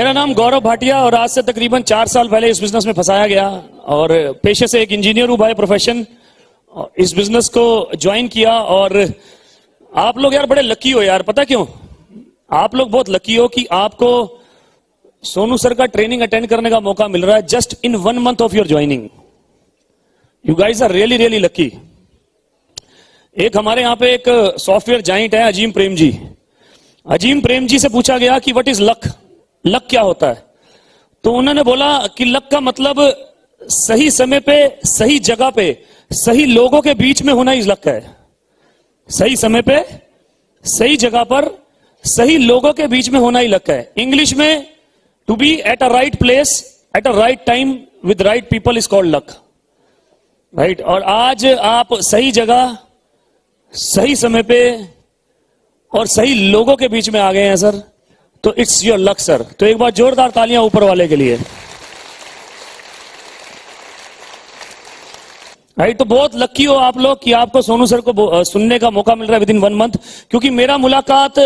मेरा नाम गौरव भाटिया और आज से तकरीबन चार साल पहले इस बिज़नेस में फंसाया गया और पेशे से एक इंजीनियर हूँ बाय प्रोफेशन इस बिज़नेस को ज्वाइन किया और आप लोग यार बड़े लकी हो यार, पता क्यों? आप लोग बहुत लकी हो कि आपको सोनू सर का ट्रेनिंग अटेंड करने का मौका मिल रहा है just in one month of your joining you guys are really really lucky एक हमारे यहाँ पे एक सॉफ्टवेयर जाइंट है अजीम प्रेम जी। अजीम प्रेम जी से पूछा गया कि व्हाट इज़ लक लक क्या होता है? तो उन्होंने बोला कि लक का मतलब सही समय पे, सही जगह पे, सही लोगों के बीच में होना ही लक है। सही समय पे, सही जगह पर, सही लोगों के बीच में होना ही लक है। इंग्लिश में to be at a right place at a right time with right people is called luck. Right और आज आप सही जगह, सही समय पे और सही लोगों के बीच में आ गए हैं, सर। तो इट्स योर लक सर तो एक बार जोरदार तालियाँ ऊपर वाले के लिए। राइट तो बहुत लकी हो आप लोग कि आपको सोनू सर को सुनने का मौका मिल रहा है विद इन वन मंथ क्योंकि मेरा मुलाकात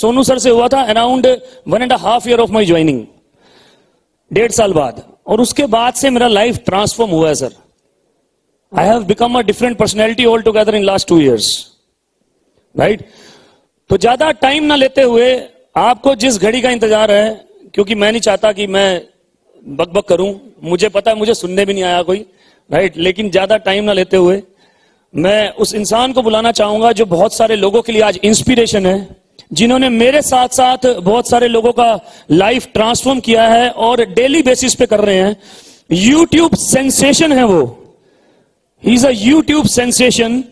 सोनू सर से हुआ था around one and half year of my joining डेढ़ साल बाद। और उसके बाद से मेरा लाइफ ट्रांसफॉर्म हुआ है sir I have become a different personality all together in last two years right तो ज़्यादा टाइम ना लेते हुए आपको जिस घड़ी का इंतज़ार है, क्योंकि मैं नहीं चाहता कि मैं बकबक करूँ, मुझे पता है, मुझे सुनने भी नहीं आया कोई राइट लेकिन ज़्यादा टाइम ना लेते हुए, मैं उस इंसान को बुलाना चाहूँगा जो बहुत सारे लोगों के लिए आज इंस्पिरेशन है, जिन्होंने मेरे साथ साथ बहुत सारे लोगों का लाइफ ट्रांसफॉर्म किया है और डेली बेसिस पे कर रहे हैं। यूट्यूब सेंसेशन है वो। He is a YouTube sensation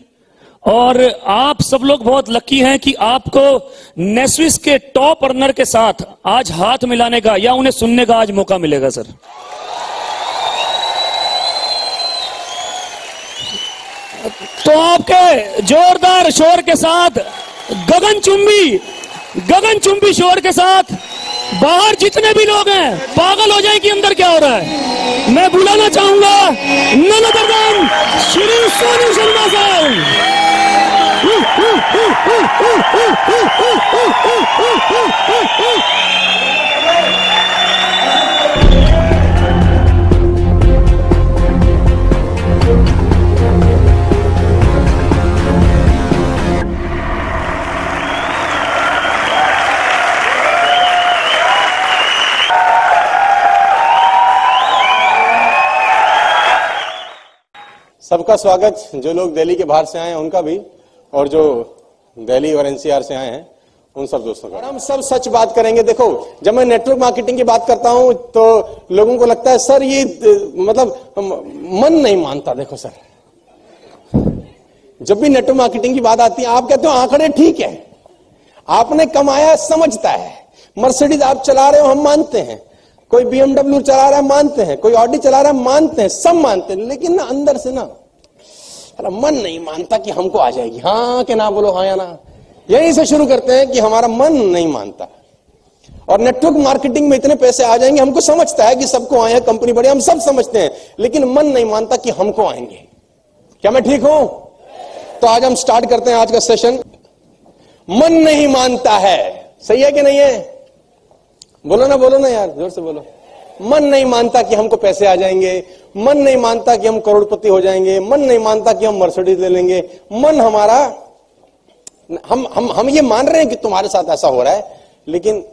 और आप सब लोग बहुत लकी हैं कि आपको नेस्विस के टॉप अर्नर के साथ आज हाथ मिलाने का या उन्हें सुनने का आज मौका मिलेगा सर तो आपके जोरदार शोर के साथ, गगन चुंबी गगन चुंबी शोर के साथ, बाहर जितने भी लोग हैं, पागल हो जाए कि अंदर क्या हो रहा है। मैं बुलाना चाहूँगा नन अदर श्री सोनू शर्मा साहब। सबका स्वागत जो लोग दिल्ली के बाहर से आए हैं उनका भी और जो दिल्ली और एनसीआर से आए हैं, उन सब दोस्तों का। हम सब सच बात करेंगे। देखो, जब मैं नेटवर्क मार्केटिंग की बात करता हूँ तो लोगों को लगता है, सर, ये मतलब मन नहीं मानता। देखो, सर, जब भी नेटवर्क मार्केटिंग की बात आती है, आप कहते हो, आंकड़े ठीक है। आपने कमाया, समझता है। मर्सिडीज आप चला रहे हो, हम मानते हैं। कोई बीएमडब्ल्यू चला रहा है, मानते हैं। कोई ऑडी चला रहा है, मानते हैं, सब मानते हैं। लेकिन ना, अंदर से ना साला मन नहीं मानता कि हमको आ जाएगी। हाँ कि ना बोलो हाँ या ना। यहीं से शुरू करते हैं कि हमारा मन नहीं मानता। और नेटवर्क मार्केटिंग में इतने पैसे आ जाएँगे, हमको समझता है कि सबको आए हैं कंपनी बड़ी, हम सब समझते हैं। लेकिन मन नहीं मानता कि हमको आएँगे। क्या मैं ठीक हूँ? तो आज हम स्टार्ट करते हैं आज का सेशन मन नहीं मानता है। सही है कि नहीं है? बोलो ना बोलो ना यार, ज़ोर से बोलो। मन नहीं मानता कि हमको पैसे आ जाएँगे, मन नहीं मानता कि हम करोड़पति हो जाएँगे, मन नहीं मानता कि हम मर्सिडीज ले लेंगे। मन हमारा, हम हम हम ये मान रहे हैं कि तुम्हारे साथ ऐसा हो रहा है, लेकिन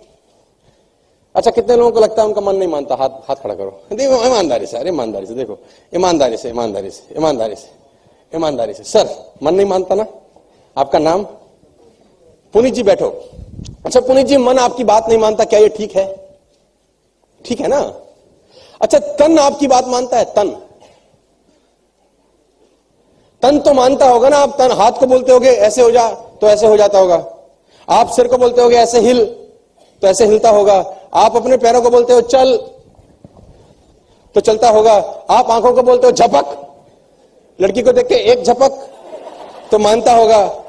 अच्छा कितने लोगों को लगता है उनका मन नहीं मानता? हाथ हाथ खड़ा करो। देखो, ईमानदारी से, अरे, ईमानदारी से, देखो, ईमानदारी से ईमानदारी से ईमानदारी से ईमानदारी से। सर, मन नहीं मानता ना? आपका नाम? पुनीत जी बैठो। अच्छा पुनीत जी, मन आपकी बात नहीं मानता, क्या ये ठीक है? ठीक है ना? अच्छा तन आपकी बात मानता है, तन। तन तो मानता होगा ना आप, तन हाथ को बोलते होगे, ऐसे हो जा तो ऐसे हो जाता होगा। आप सिर को बोलते होगे, ऐसे हिल तो ऐसे हिलता होगा। आप अपने पैरों को बोलते हो, चल तो चलता होगा। आप आँखों को बोलते हो, झपक। लड़की को देख के एक झपक तो मानता होगा।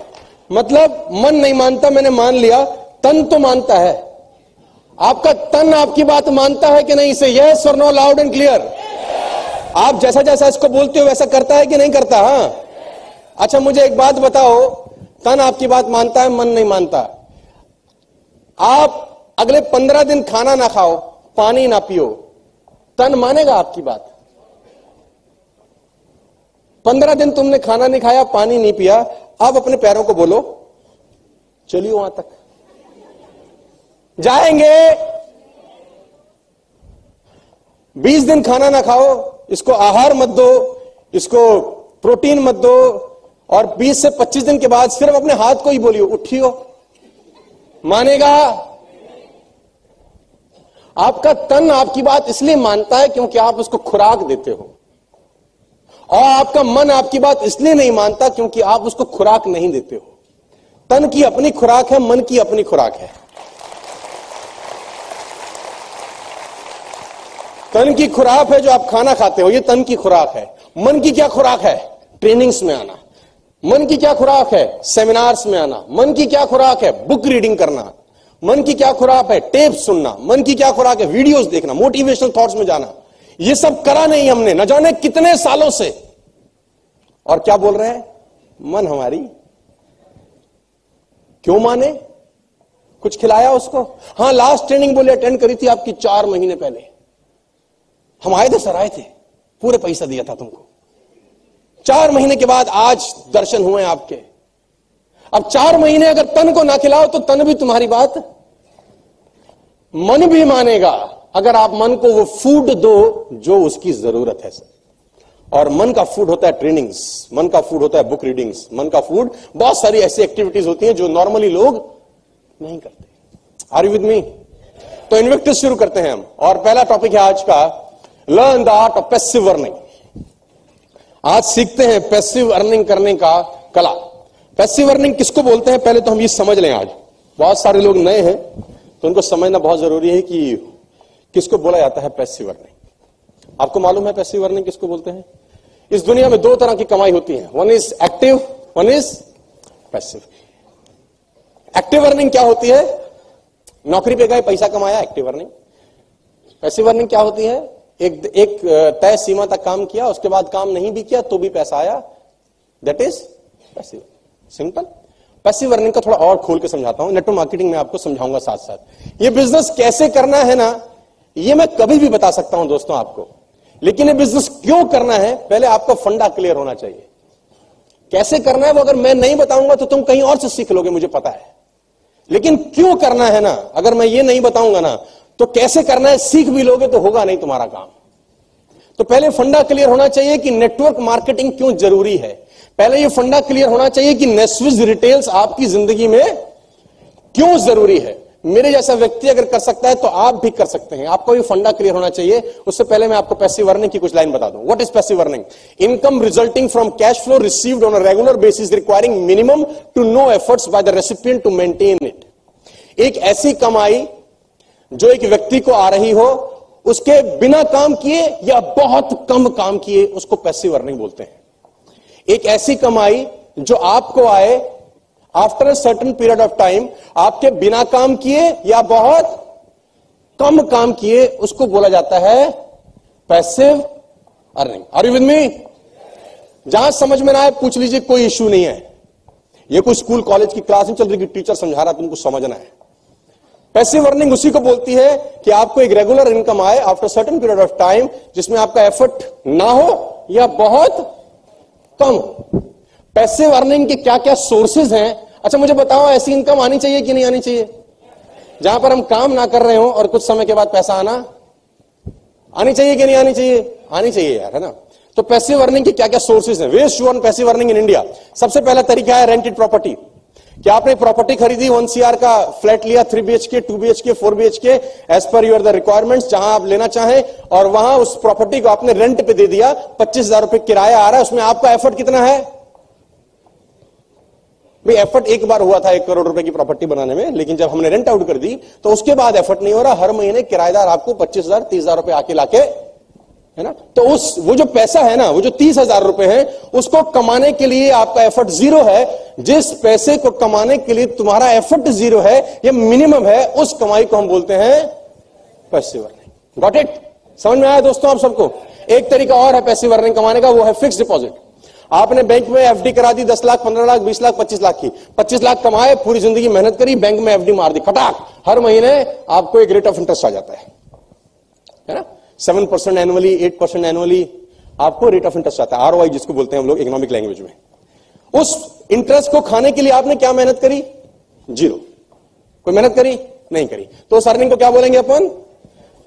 मतलब मन नहीं मानता, मैंने मान लिया, तन तो मानता है। आपका तन आपकी बात मानता है कि नहीं? इसे यस और नो लाउड एंड क्लियर आप जैसा जैसा इसको बोलते हो, वैसा करता है कि नहीं करता? हाँ। अच्छा मुझे एक बात बताओ। तन आपकी बात मानता है, मन नहीं मानता? आप अगले पंद्रह दिन खाना ना खाओ, पानी ना पियो। तन मानेगा आपकी बात? पंद्रह दिन तुमने खाना नहीं खाया, पानी नहीं पिया, अब अपने पैरों को बोलो, चलियो वहाँ तक। जाएँगे। बीस दिन खाना ना खाओ, इसको आहार मत दो, इसको प्रोटीन मत दो, और 20 से 25 दिन के बाद सिर्फ़ अपने हाथ को ही बोलियो, उठियो। मानेगा? आपका तन आपकी बात इसलिए मानता है क्योंकि आप उसको खुराक देते हो। और आपका मन आपकी बात इसलिए नहीं मानता क्योंकि आप उसको खुराक नहीं देते हो। तन की अपनी खुराक है, मन की अपनी खुराक है। तन की खुराक है जो आप खाना खाते हो, ये तन की खुराक है। मन की क्या खुराक है? ट्रेनिंग्स में आना। मन की क्या खुराक है? सेमिनार्स में आना। मन की क्या खुराक है? बुक रीडिंग करना। मन की क्या खुराक है? टेप सुनना। मन की क्या खुराक है? वीडियोस देखना। मोटिवेशनल थॉट्स में जाना। ये सब करा नहीं हमने। न जाने कितने सालों से। और क्या बोल रहे हैं? मन हमारी। क्यों माने? कुछ खिलाया उसको? हाँ लास्ट ट्रेनिंग बोले अटेंड करी थी आपकी चार महीने पहले। हम आए थे, सर आए थे। पूरे पैसा दिया था तुमको। चार महीने के बाद आज दर्शन हुए आपके। अब चार महीने अगर तन को ना खिलाओ तो तन भी तुम्हारी बात मन भी मानेगा। अगर आप मन को वो फ़ूड दो जो उसकी ज़रूरत है, सर। और मन का फ़ूड होता है ट्रेनिंग्स मन का फ़ूड होता है बुक रीडिंग्स मन का फ़ूड बहुत सारी ऐसी एक्टिविटीज़ होती हैं जो नॉर्मली लोग नहीं करते। आर यू विद मी तो इन्वेक्टिव शुरू करते हैं हम। और पहला टॉपिक है आज का learn the art of passive earning आज सीखते हैं पैसिव अर्निंग करने का कला। पैसिव अर्निंग किसको बोलते हैं? पहले तो हम ये समझ लें आज। बहुत सारे लोग नए हैं तो उनको समझना बहुत ज़रूरी है कि किसको बोला जाता है पैसिव अर्निंग आपको मालूम है पैसिव अर्निंग किसको बोलते हैं? इस दुनिया में दो तरह की कमाई होती है। One is active one is passive active earning क्या होती है? नौकरी पे गए, पैसा कमाया एक्टिव अर्निंग पैसिव अर्निंग क्या होती है? एक एक तय सीमा तक काम किया, उसके बाद काम नहीं भी किया तो भी पैसा आया। That is passive simple passive earning का थोड़ा और खोल के समझाता हूँ। नेटवर्क मार्केटिंग में आपको समझाऊँगा साथ साथ ये बिज़नेस कैसे करना है ना, ये मैं कभी भी बता सकता हूँ दोस्तों आपको। लेकिन ये बिज़नेस क्यों करना है, पहले आपका फंडा क्लियर होना चाहिए। कैसे करना है वो अगर मैं नहीं बताऊँगा तो तुम कहीं और से सीख लोगे, मुझे पता है। लेकिन क्यों करना है ना, अगर मैं ये नहीं बताऊँगा ना तो कैसे करना है? सीख भी लोगे तो होगा, नहीं तुम्हारा काम। तो पहले फंडा क्लियर होना चाहिए कि नेटवर्क मार्केटिंग क्यों ज़रूरी है। पहले ये फंडा क्लियर होना चाहिए कि नेस्विज रिटेल्स आपकी ज़िंदगी में क्यों ज़रूरी है। मेरे जैसा व्यक्ति अगर कर सकता है तो आप भी कर सकते हैं। आपको भी फंडा क्लियर होना चाहिए। उससे पहले मैं आपको पैसिव अर्निंग की कुछ लाइन बता दूँ। What is passive earning income resulting from cash flow received on a regular basis requiring minimum to no efforts by the recipient to maintain it एक ऐसी कमाई जो एक व्यक्ति को आ रही हो, उसके बिना काम किए या बहुत कम काम किए, उसको पैसिव अर्निंग बोलते हैं। एक ऐसी कमाई जो आपको आए after a certain period of time आपके बिना काम किए या बहुत कम काम किए, उसको बोला जाता है passive earning are you with me जहाँ समझ में ना आए, पूछ लीजिए, कोई इश्यू नहीं है। ये कोई स्कूल कॉलेज की क्लास नहीं चल रही टीचर समझा रहा तुमको समझना है। पैसिव अर्निंग उसी को बोलती है कि आपको एक रेगुलर इनकम आए after certain period of time जिसमें आपका एफर्ट ना हो या बहुत कम हो। पैसिव अर्निंग के क्या क्या सोर्सेज हैं? अच्छा मुझे बताओ, ऐसी इनकम आनी चाहिए कि नहीं आनी चाहिए? जहाँ पर हम काम ना कर रहे हो और कुछ समय के बाद पैसा आना, आनी चाहिए कि नहीं आनी चाहिए? आनी चाहिए यार, है ना? तो पैसिव अर्निंग के क्या क्या सोर्सेज हैं? Ways you earn passive earning in India सबसे पहला तरीका है रेंटेड प्रॉपर्टी क्या आपने प्रॉपर्टी खरीदी? वन सीआर का फ्लैट लिया three B H K two B H K four B H K as per your the requirement जहाँ आप लेना चाहें, और वहाँ उस प्रॉपर्टी को आपने रेंट पे दे दिया, पच्चीस हज़ार रुपए किराया आ रहा है, उसमें आपका एफर्ट कितना है? भाई एफर्ट एक बार हुआ था, एक करोड़ रुपए की प्रॉपर्टी बनाने में, लेकिन जब हमने रेंट आउट कर दी तो उसके बाद एफर्ट नहीं हो रहा, हर महीने किराएदार आपको पच्चीस हज़ार, तीस हज़ार रुपए आके लाके है ना? तो उस, वो जो पैसा है ना, वो जो तीस हज़ार रुपए है, उसको कमाने के लिए आपका एफर्ट ज़ीरो है। जिस पैसे को कमाने के लिए तुम्हारा एफर्ट ज़ीरो है, ये मिनिमम है, उस कमाई को हम बोलते हैं पैसिव अर्निंग गॉट इट समझ में आया दोस्तों आप सबको? एक तरीका और है पैसिव अर्निंग कमाने का, वो है फिक्स डिपॉजिट आपने बैंक में एफडी करा दी दस लाख, पंद्रह लाख, बीस लाख, पच्चीस लाख की। पच्चीस लाख कमाए, पूरी ज़िंदगी मेहनत करी बैंक में एफडी मार दी खटाक हर महीने आपको एक रेट ऑफ़ इंटरेस्ट आ जाता है। है ना? Seven percent annually eight percent annually आपको रेट ऑफ़ इंटरेस्ट आता है। आर वाई जिसको बोलते हैं हम लोग इकोनॉमिक लैंग्वेज में। उस इंटरेस्ट को खाने के लिए आपने क्या मेहनत करी? ज़ीरो कोई मेहनत करी? नहीं करी। तो उस अर्निंग को क्या बोलेंगे अपन?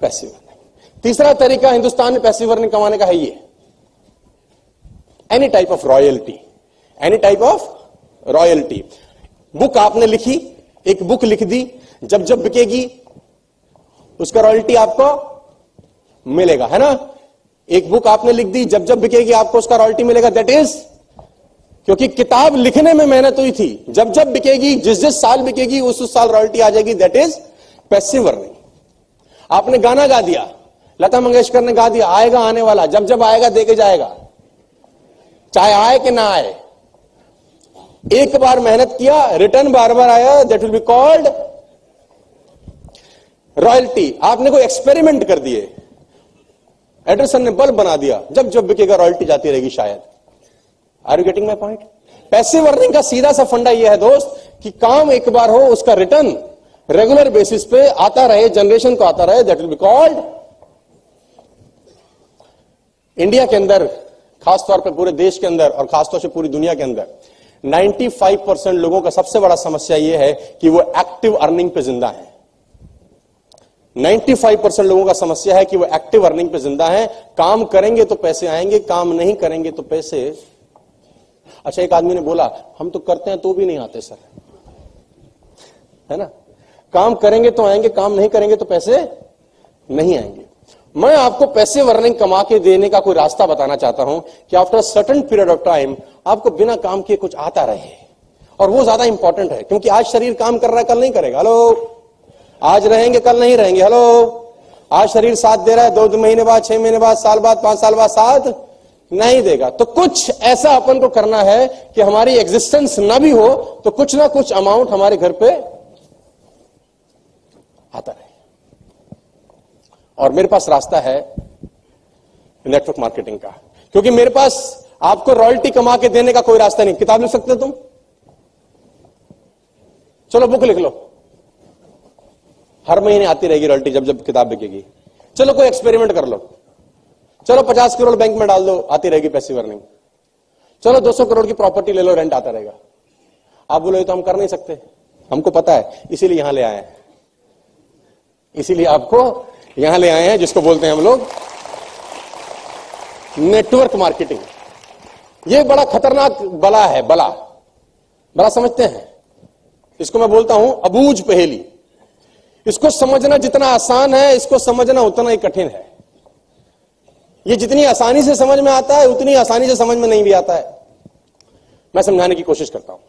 पैसिव तीसरा तरीका हिंदुस्तान में पैसिव अर्निंग कमाने का है ये। Any type of royalty any type of royalty book आपने लिखी, एक बुक लिख दी, जब जब बिकेगी, उसका रॉयल्टी आपको मिलेगा, है ना? एक बुक आपने लिख दी, जब जब बिकेगी आपको उसका रॉयल्टी मिलेगा दैट इज़ क्योंकि किताब लिखने में मेहनत हुई थी। जब जब बिकेगी, जिस जिस साल बिकेगी, उस उस साल रॉयल्टी आ जाएगी दैट इज़ पैसिव अर्निंग आपने गाना गा दिया, लता मंगेशकर ने गा दिया, आएगा, आने वाला, जब जब आएगा, देके जाएगा। चाहे आए कि ना आए। एक बार मेहनत किया रिटर्न बार बार आया that will be called royalty आपने कोई एक्सपेरिमेंट कर दिए। एडरसन ने बल्ब बना दिया, जब जब बिकेगा रॉयल्टी जाती रहेगी शायद। Are you getting my point passive earning का सीधा सा फंडा यह है दोस्त, कि काम एक बार हो, उसका रिटर्न रेगुलर बेसिस पे आता रहे जनरेशन को आता रहे that will be called India के अंदर, खासतौर पे पूरे देश के अंदर, और खासतौर से पूरी दुनिया के अंदर 95 परसेंट लोगों का सबसे बड़ा समस्या यह है कि वो एक्टिव अर्निंग पे ज़िंदा है। 95 परसेंट लोगों का समस्या है कि वो एक्टिव अर्निंग पे ज़िंदा है। काम करेंगे तो पैसे आएँगे, काम नहीं करेंगे तो पैसे। अच्छा एक आदमी ने बोला, हम तो करते हैं तो भी नहीं आते, सर। है ना? काम करेंगे तो आएँगे, काम नहीं करेंगे तो पैसे नहीं आएँगे। मैं आपको पैसे वर्निंग कमा के देने का कोई रास्ता बताना चाहता हूँ कि after certain period of time आपको बिना काम किए कुछ आता रहे। और वो ज़्यादा इंपॉर्टेंट है, क्योंकि आज शरीर काम कर रहा है, कल नहीं करेगा। हेलो आज रहेंगे, कल नहीं रहेंगे। हेलो? आज शरीर साथ दे रहा है, दो दो महीने बाद, छह महीने बाद, साल बाद, पाँच साल बाद, साथ नहीं देगा। तो कुछ ऐसा अपन को करना है कि हमारी एग्जिस्टेंस ना भी हो तो कुछ ना कुछ अमाउंट हमारे घर पे आता रहे। और मेरे पास रास्ता है नेटवर्क मार्केटिंग का। क्योंकि मेरे पास आपको रॉयल्टी कमा के देने का कोई रास्ता नहीं। किताब लिख सकते तुम? चलो बुक लिख लो। हर महीने आती रहेगी रॉयल्टी जब जब किताब बिकेगी। चलो कोई एक्सपेरिमेंट कर लो। चलो पचास करोड़ बैंक में डाल दो, आती रहेगी पैसिव अर्निंग चलो 200 करोड़ की प्रॉपर्टी ले लो रेंट आता रहेगा। आप बोलो, ये तो हम कर नहीं सकते। हमको पता है, इसीलिए यहाँ ले आए हैं। इसीलिए आपको यहाँ ले आए हैं, जिसको बोलते हैं हम लोग नेटवर्क मार्केटिंग ये बड़ा खतरनाक बला है, बला। बला समझते हैं। इसको मैं बोलता हूँ, अबूझ पहेली। इसको समझना जितना आसान है, इसको समझना उतना ही कठिन है। ये जितनी आसानी से समझ में आता है, उतनी आसानी से समझ में नहीं भी आता है। मैं समझाने की कोशिश करता हूँ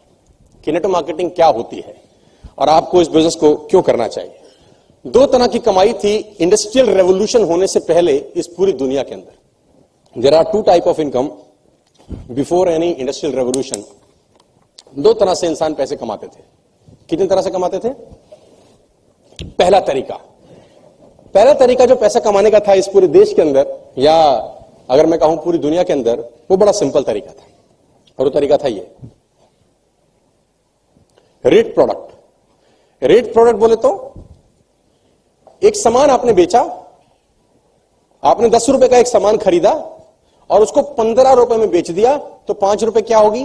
कि नेटवर्क मार्केटिंग क्या होती है और आपको इस बिज़नेस को क्यों करना चाहिए। दो तरह की कमाई थी इंडस्ट्रियल रेवोल्यूशन होने से पहले इस पूरी दुनिया के अंदर। There are two type of income before any industrial revolution दो तरह से इंसान पैसे कमाते थे। कितनी तरह से कमाते थे? पहला तरीका। पहला तरीका जो पैसा कमाने का था इस पूरे देश के अंदर, या अगर मैं कहूँ पूरी दुनिया के अंदर, वो बड़ा सिंपल तरीका था। और वो तरीका था ये। रेट प्रोडक्ट रेट प्रोडक्ट बोले तो एक सामान आपने बेचा, आपने दस रुपए का एक सामान खरीदा, और उसको पंद्रह रुपए में बेच दिया तो पाँच रुपए क्या होगी?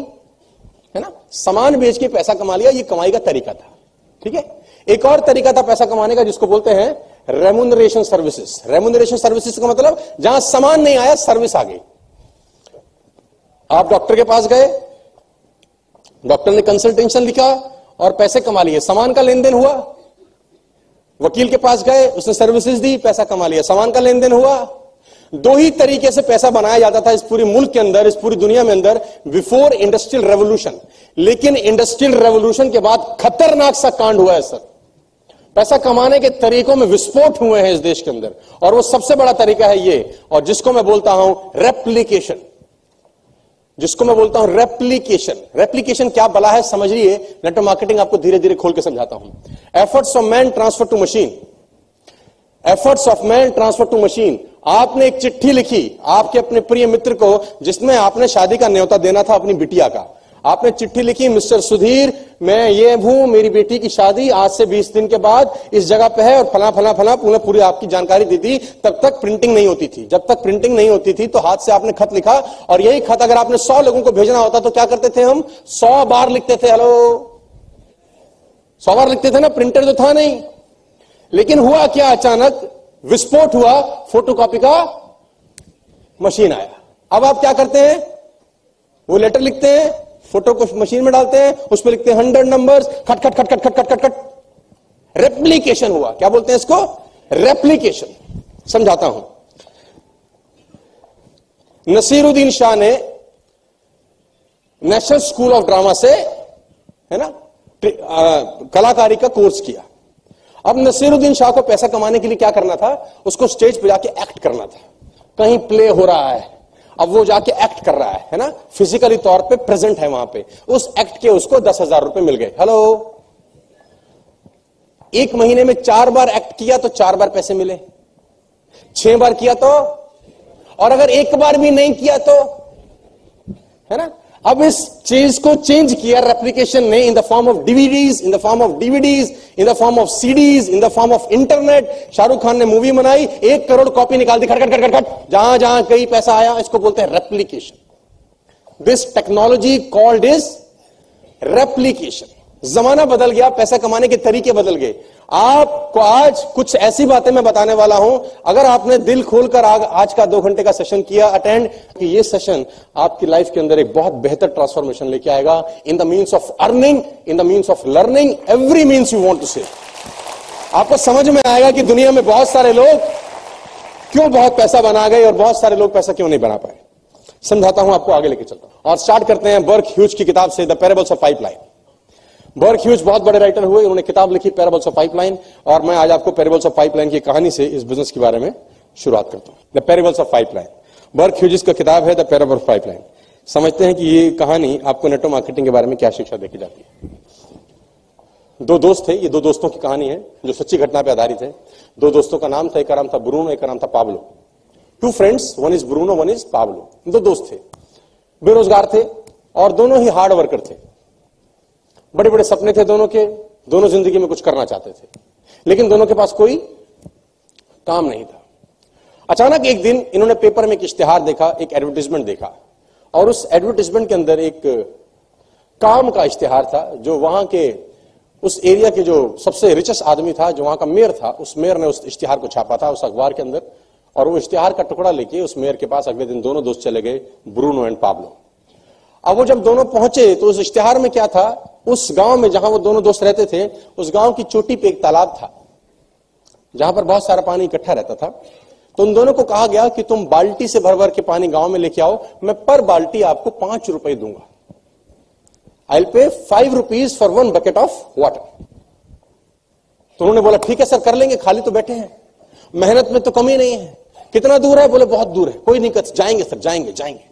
है ना? सामान बेच के पैसा कमा लिया, ये कमाई का तरीका था। ठीक है? एक और तरीका था पैसा कमाने का, जिसको बोलते हैं रेमुनरेशन सर्विसेज़ रेमुनरेशन सर्विसेज़ का मतलब जहाँ सामान नहीं आया सर्विस आ गई। आप डॉक्टर के पास गए डॉक्टर ने कंसल्टेशन लिखा और पैसे कमा लिए। सामान का लेन देन हुआ। वकील के पास गए, उसने सर्विसेज़ दी, पैसा कमा लिया। सामान का लेन देन हुआ। दो ही तरीके से पैसा बनाया जाता था इस पूरे मुल्क के अंदर, इस पूरी दुनिया में अंदर बिफोर इंडस्ट्रियल रेवोल्यूशन लेकिन इंडस्ट्रियल रेवोल्यूशन के बाद खतरनाक सा कांड हुआ है, सर। पैसा कमाने के तरीकों में विस्फोट हुए हैं इस देश के अंदर। और वो सबसे बड़ा तरीका है ये, और जिसको मैं बोलता हूँ रेप्लीकेशन जिसको मैं बोलता हूँ रेप्लीकेशन रेप्लीकेशन क्या बला है, समझिए। नेटवर्क मार्केटिंग आपको धीरे धीरे खोल के समझाता हूँ। Efforts of man transfer to machine efforts of man transfer to machine आपने एक चिट्ठी लिखी, आपके अपने प्रिय मित्र को, जिसमें आपने शादी का न्योता देना था अपनी बिटिया का। आपने चिट्ठी लिखी, मिस्टर सुधीर, मैं ये हूँ, मेरी बेटी की शादी, आज से 20 दिन के बाद इस जगह पे है और फला फला फला पूरा पूरी आपकी जानकारी दी थी तब तक प्रिंटिंग नहीं होती थी। जब तक प्रिंटिंग नहीं होती थी तो हाथ से आपने खत लिखा और यही खत अगर आपने सौ लोगों को भेजना होता तो क्या करते थे हम? सौ बार लिखते थे, हेलो। सौ बार लिखते थे ना, प्रिंटर तो था नहीं। लेकिन हुआ क्या अचानक? विस्फोट हुआ, फोटोकॉपी का मशीन आया। अब आप क्या करते हैं? वो लेटर लिखते हैं फ़ोटो को मशीन में डालते हैं उस पर लिखते हैं हंड्रेड नंबर्स खट खट खट खट खट खट खट खट। रेप्लीकेशन हुआ। क्या बोलते हैं इसको? रेप्लीकेशन समझाता हूँ। नसीरुद्दीन शाह ने नेशनल स्कूल ऑफ़ ड्रामा से, है ना कलाकारी का कोर्स किया। अब नसीरुद्दीन शाह को पैसा कमाने के लिए क्या करना था? उसको स्टेज पर जाके एक्ट करना था। कहीं प्ले हो रहा है। अब वो जाके एक्ट कर रहा है है ना? फिजिकली तौर पे प्रेजेंट है वहाँ पे। उस एक्ट के उसको दस हज़ार रुपए मिल गए। हेलो एक महीने में चार बार एक्ट किया तो चार बार पैसे मिले। छह बार किया तो? और अगर एक बार भी नहीं किया तो? है ना? अब इस चीज़ को चेंज किया रेप्लीकेशन ने in the form of DVDs in the form of DVDs in the form of CDs in the form of internet Shahrukh Khan ने मूवी बनाई, एक करोड़ कॉपी निकाल दी खट खट खट। खट जहाँ जहाँ कई पैसा आया, इसको बोलते हैं replication this technology called is replication जमाना बदल गया, पैसा कमाने के तरीके बदल गए। आपको आज कुछ ऐसी बातें मैं बताने वाला हूँ। अगर आपने दिल खोलकर आज का दो घंटे का सेशन किया अटेंड कि ये सेशन आपकी लाइफ के अंदर एक बहुत बेहतर ट्रांसफॉर्मेशन लेके आएगा। In the means of earning in the means of learning every means you want to say आपको समझ में आएगा कि दुनिया में बहुत सारे लोग क्यों बहुत पैसा बना गए और बहुत सारे लोग पैसा क्यों नहीं बना पाए। समझाता हूँ, आपको आगे लेके चलता हूँ। और स्टार्ट करते हैं बर्क ह्यूज की किताब से the parables of pipeline Burke Hedges बहुत बड़े राइटर हुए उन्होंने किताब लिखी पैराबल्स ऑफ़ पाइपलाइन और मैं आज आपको पैराबल्स ऑफ़ पाइपलाइन की कहानी से इस बिज़नेस के बारे में शुरुआत करता हूँ। The parables of pipeline Burke Hedges का किताब है द पैराबल ऑफ़ पाइपलाइन समझते हैं कि ये कहानी आपको नेटो मार्केटिंग के बारे में क्या शिक्षा देखी जाती है। दो दोस्त थे, ये दो दोस्तों की कहानी है, जो सच्ची घटना पर आधारित है। दो दोस्तों का नाम था, एक का नाम था ब्रूनो एक का नाम था Pablo two friends one is Bruno one is Pablo दो दोस्त थे। बेरोजगार थे, और दोनों ही हार्ड वर्कर थे। बड़े बड़े सपने थे दोनों के, दोनों ज़िंदगी में कुछ करना चाहते थे। लेकिन दोनों के पास कोई काम नहीं था। अचानक एक दिन इन्होंने पेपर में एक इश्तेहार देखा, एक एडवर्टीजमेंट देखा, और उस एडवर्टीजमेंट के अंदर एक काम का इश्तेहार था, जो वहाँ के, उस एरिया के जो सबसे रिचेस्ट आदमी था, जो वहाँ का मेयर था, उस मेयर ने उस इश्तेहार को छापा था उस अखबार के अंदर, और वो इश्तेहार का टुकड़ा लेके उस मेयर के पास अगले दिन दोनों दोस्त चले गए, ब्रूनो एंड पाब्लो। अब वो जब दोनों पहुँचे तो उस इश्तेहार में क्या था? उस गाँव में जहाँ वो दोनों दोस्त रहते थे, उस गाँव की चोटी पे एक तालाब था, जहाँ पर बहुत सारा पानी इकट्ठा रहता था। तो उन दोनों को कहा गया कि तुम बाल्टी से भर भर के पानी गाँव में लेके आओ, मैं पर बाल्टी आपको पाँच रुपए दूँगा। I pay five rupees for one bucket of water तो उन्होंने बोला, ठीक है सर, कर लेंगे, खाली तो बैठे हैं। मेहनत में तो कमी नहीं है। कितना दूर है? बोले, बहुत दूर है, कोई नहीं कर जाएँगे सर, जाएँगे जाएँगे।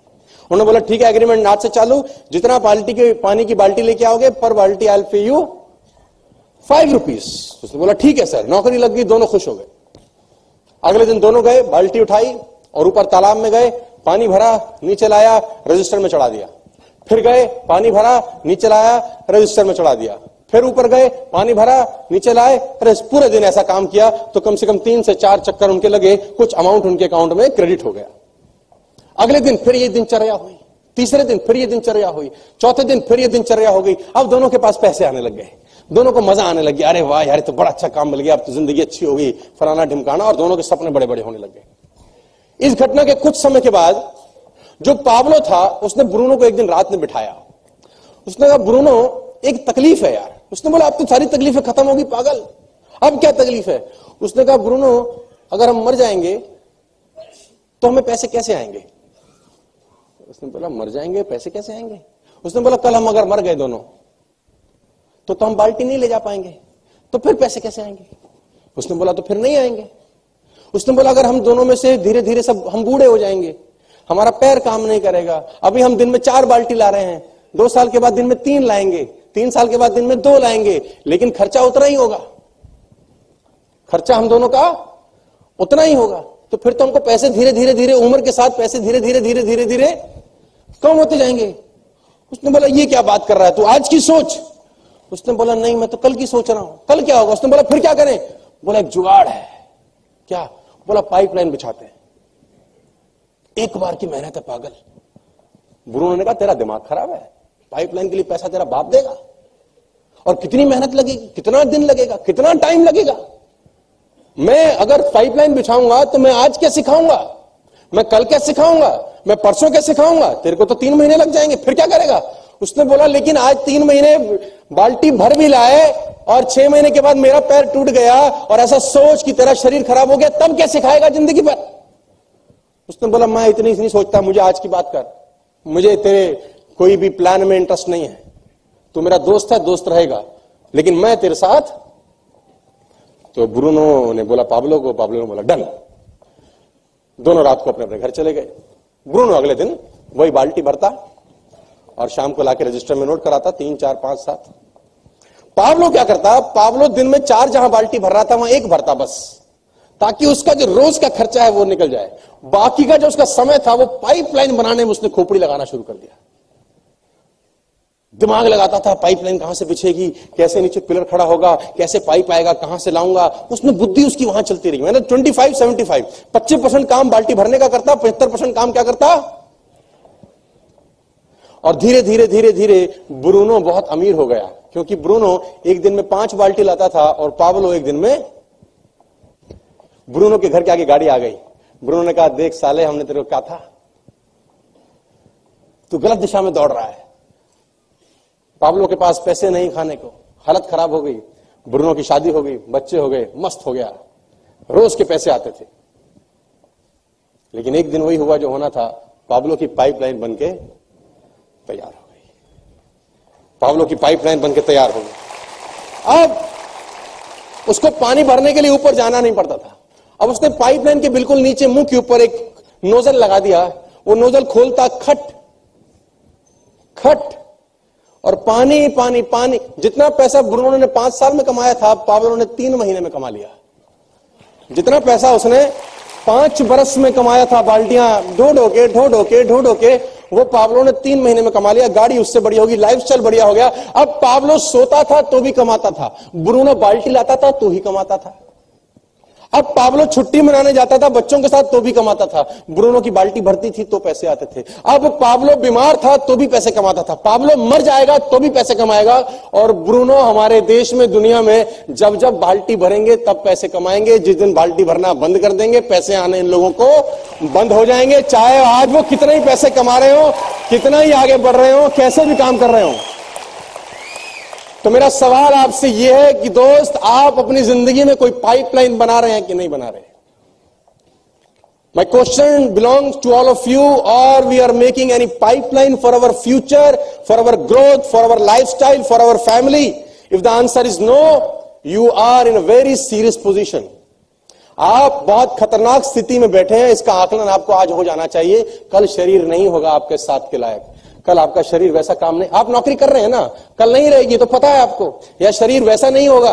उन्होंने बोला, ठीक है एग्रीमेंट आज से चालू। जितना बाल्टी के, पानी की बाल्टी लेके आओगे पर बाल्टी आई पे यू फाइव रुपीज़ उसने बोला, ठीक है सर नौकरी लग गई, दोनों खुश हो गए। अगले दिन दोनों गए, बाल्टी उठाई और ऊपर तालाब में गए, पानी भरा, नीचे लाया, रजिस्टर में चढ़ा दिया। फिर गए, पानी भरा, नीचे लाया, रजिस्टर में चढ़ा दिया। फिर ऊपर गए, पानी भरा, नीचे लाए, अरे, पूरे दिन ऐसा काम किया तो कम से कम तीन से चार चक्कर उनके लगे, कुछ अमाउंट उनके अकाउंट में क्रेडिट हो गया। अगले दिन फिर ये दिनचर्या हुई, तीसरे दिन फिर ये दिनचर्या हुई, चौथे दिन फिर ये दिनचर्या हो गई। अब दोनों के पास पैसे आने लग गए। दोनों को मज़ा आने लगी अरे वाह यार तो बड़ा अच्छा काम मिल गया। अब तो ज़िंदगी अच्छी हो गई, फलाना ढिमकाना, और दोनों के सपने बड़े बड़े होने लग गए। इस घटना के कुछ समय के बाद जो पावलो था, उसने ब्रूनो को एक दिन रात में बिठाया। उसने कहा, ब्रूनो, एक तकलीफ़ है यार। उसने बोला, अब तो सारी तकलीफें खत्म होगी, पागल। अब क्या तकलीफ़ है? उसने कहा, ब्रूनो, अगर हम मर जाएँगे तो हमें पैसे कैसे आएँगे? उसने बोला, मर जाएँगे, पैसे कैसे आएँगे? उसने बोला, कल हम अगर मर गए दोनों तो तो हम बाल्टी नहीं ले जा पाएँगे तो फिर पैसे कैसे आएँगे? उसने बोला तो फिर नहीं आएँगे। उसने बोला, अगर हम दोनों में से धीरे धीरे सब हम बूढ़े हो जाएँगे, हमारा पैर काम नहीं करेगा, अभी हम दिन में चार बाल्टी ला रहे हैं, दो साल के बाद दिन में तीन लाएँगे, तीन साल के बाद दिन में दो लाएँगे, लेकिन खर्चा उतना ही होगा। खर्चा हम दोनों का उतना ही होगा। तो फिर तो हमको पैसे धीरे धीरे धीरे उम्र के साथ पैसे धीरे धीरे धीरे धीरे धीरे कम होते जाएँगे? उसने बोला, ये क्या बात कर रहा है तू? आज की सोच। उसने बोला, नहीं, मैं तो कल की सोच रहा हूँ। कल क्या होगा? उसने बोला, फिर क्या करें? बोला, एक जुगाड़ है। क्या? बोला पाइपलाइन बिछाते हैं। एक बार की मेहनत है, पागल। ब्रूनो ने कहा, तेरा दिमाग खराब है। पाइपलाइन के लिए पैसा तेरा बाप देगा। और कितनी मेहनत लगेगी, कितना दिन लगेगा, कितना टाइम लगेगा? मैं अगर पाइपलाइन बिछाऊँगा तो मैं आज क्या सिखाऊँगा? मैं कल क्या सिखाऊँगा? मैं परसों क्या सिखाऊँगा? तेरे को तो तीन महीने लग जाएँगे, फिर क्या करेगा? उसने बोला, लेकिन आज तीन महीने बाल्टी भर भी लाए और छह महीने के बाद मेरा पैर टूट गया और ऐसा सोच कि तेरा शरीर खराब हो गया, तब क्या सिखाएगा ज़िंदगी भर? उसने बोला, मैं इतनी नहीं सोचता, मुझे आज की बात कर। मुझे तेरे कोई भी प्लान में इंटरेस्ट नहीं है। तू मेरा दोस्त है, दोस्त रहेगा। लेकिन मैं तेरे साथ तो ब्रूनो ने बोला, पाबलो को, पाबलो ने बोला, डन। दोनों रात को अपने अपने घर चले गए। ब्रूनो अगले दिन वही बाल्टी भरता और शाम को लाके रजिस्टर में नोट कराता, तीन, चार, पाँच, सात। पावलो क्या करता? पावलो दिन में चार जहाँ बाल्टी भर रहा था, वहाँ एक भरता बस। ताकि उसका जो रोज का खर्चा है वो निकल जाए। बाकी का जो उसका समय था, वो पाइपलाइन बनाने में उसने खोपड़ी लगाना शुरू कर दिया। दिमाग लगाता था पाइपलाइन कहाँ से बिछेगी, कैसे नीचे पिलर खड़ा होगा, कैसे पाइप आएगा, कहाँ से लाऊँगा। उसमें बुद्धि उसकी वहाँ चलती रही। मैंने 25 75 पच्चीस परसेंट काम बाल्टी भरने का करता, पचहत्तर परसेंट काम क्या करता? और धीरे धीरे धीरे धीरे ब्रूनो बहुत अमीर हो गया, क्योंकि ब्रूनो एक दिन में पाँच बाल्टी लाता था और पावलो एक दिन में ब्रूनो के घर के आगे गाड़ी आ गई। ब्रूनो ने कहा, देख साले, हमने तेरे को कहा था? तू गलत दिशा में दौड़ रहा है। पावलो के पास पैसे नहीं खाने को। हालत खराब हो गई ब्रूनो की शादी हो गई, बच्चे हो गए, मस्त हो गया। रोज के पैसे आते थे। लेकिन एक दिन वही हुआ जो होना था, पावलो की पाइपलाइन बन के तैयार हो गई। पावलो की पाइपलाइन बनकर तैयार हो गई। अब उसको पानी भरने के लिए ऊपर जाना नहीं पड़ता था। अब उसने पाइपलाइन के बिल्कुल नीचे मुँह के ऊपर एक नोजल लगा दिया। वो नोजल खोलता खट खट और पानी पानी पानी। जितना पैसा ब्रुनो ने पाँच साल में कमाया था पावलो ने तीन महीने में कमा लिया। जितना पैसा उसने पाँच बरस में कमाया था, बाल्टियाँ ढो ढो के ढो ढो के ढो ढो के वो पावलो ने तीन महीने में कमा लिया। गाड़ी उससे बढ़िया होगी लाइफ स्टाइल बढ़िया हो गया। अब पावलो सोता था तो भी कमाता था। ब्रूनो बाल्टी लाता था तो ही कमाता था। अब पावलो छुट्टी मनाने जाता था, बच्चों के साथ तो भी कमाता था। ब्रूनो की बाल्टी भरती थी तो पैसे आते थे। अब पावलो बीमार था तो भी पैसे कमाता था। पावलो मर जाएगा तो भी पैसे कमाएगा। और ब्रूनो, हमारे देश में, दुनिया में, जब जब बाल्टी भरेंगे, तब पैसे कमाएँगे। जिस दिन बाल्टी भरना बंद कर देंगे, पैसे आने इन लोगों को बंद हो जाएँगे। चाहे आज वो कितने ही पैसे कमा रहे हो, कितना ही आगे बढ़ रहे हो, कैसे भी काम कर रहे हो। तो मेरा सवाल आपसे यह है कि दोस्त, आप अपनी ज़िंदगी में कोई पाइपलाइन बना रहे हैं कि नहीं बना रहे? My question belong to all of you और we are making any pipeline for our future for our growth for our life style for our family if the answer is no you are in a very serious position आप बहुत खतरनाक स्थिति में बैठे हैं, इसका आकलन आपको आज हो जाना चाहिए। कल शरीर नहीं होगा आपके साथ के लायक। कल आपका शरीर वैसा काम नहीं, आप नौकरी कर रहे हैं ना, कल नहीं रहेगी तो पता है आपको, या शरीर वैसा नहीं होगा,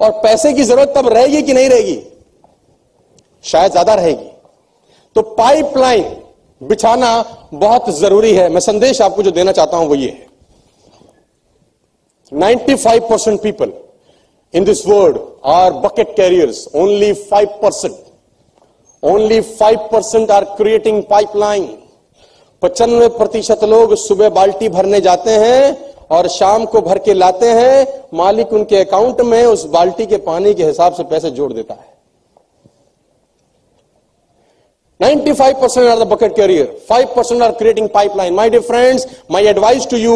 और पैसे की ज़रूरत तब रहेगी कि नहीं रहेगी? शायद ज़्यादा रहेगी। तो पाइपलाइन बिछाना बहुत ज़रूरी है। मैं संदेश आपको जो देना चाहता हूँ वो ये है। 95 percent people in this world are bucket carriers. Only 5 percent, only 5 percent are creating pipeline. पचानवे प्रतिशत लोग सुबह बाल्टी भरने जाते हैं और शाम को भर के लाते हैं। मालिक उनके अकाउंट में उस बाल्टी के पानी के हिसाब से पैसे जोड़ देता है। 95% are the bucket carrier 5% are creating pipeline my dear friends my advice to you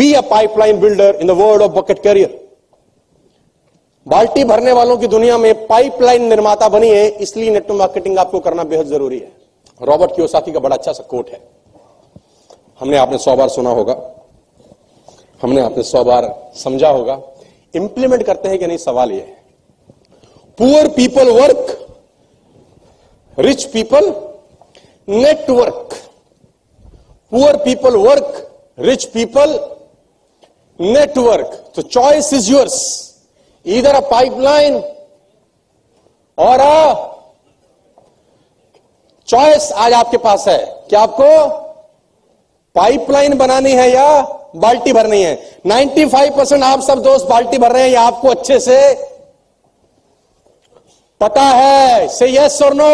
be a pipeline builder in the world of bucket carrier बाल्टी भरने वालों की दुनिया में पाइपलाइन निर्माता बनी है, इसलिए नेटवर्क मार्केटिंग आपको करना बेहद ज़रूरी है। रॉबर्ट कियोसाकी का बड़ा अच्छा सा कोट है। हमने आपने सौ बार सुना होगा, हमने आपने सौ बार समझा होगा। इंप्लीमेंट करते हैं कि नहीं, सवाल यह है। Poor people work rich people network poor people work rich people network तो choice is yours either a pipeline और अ चॉइस आज आपके पास है। क्या आपको पाइपलाइन बनानी है या बाल्टी भरनी है? 95 परसेंट आप सब दोस्त बाल्टी भर रहे हैं, या आपको अच्छे से पता है। से यस और नो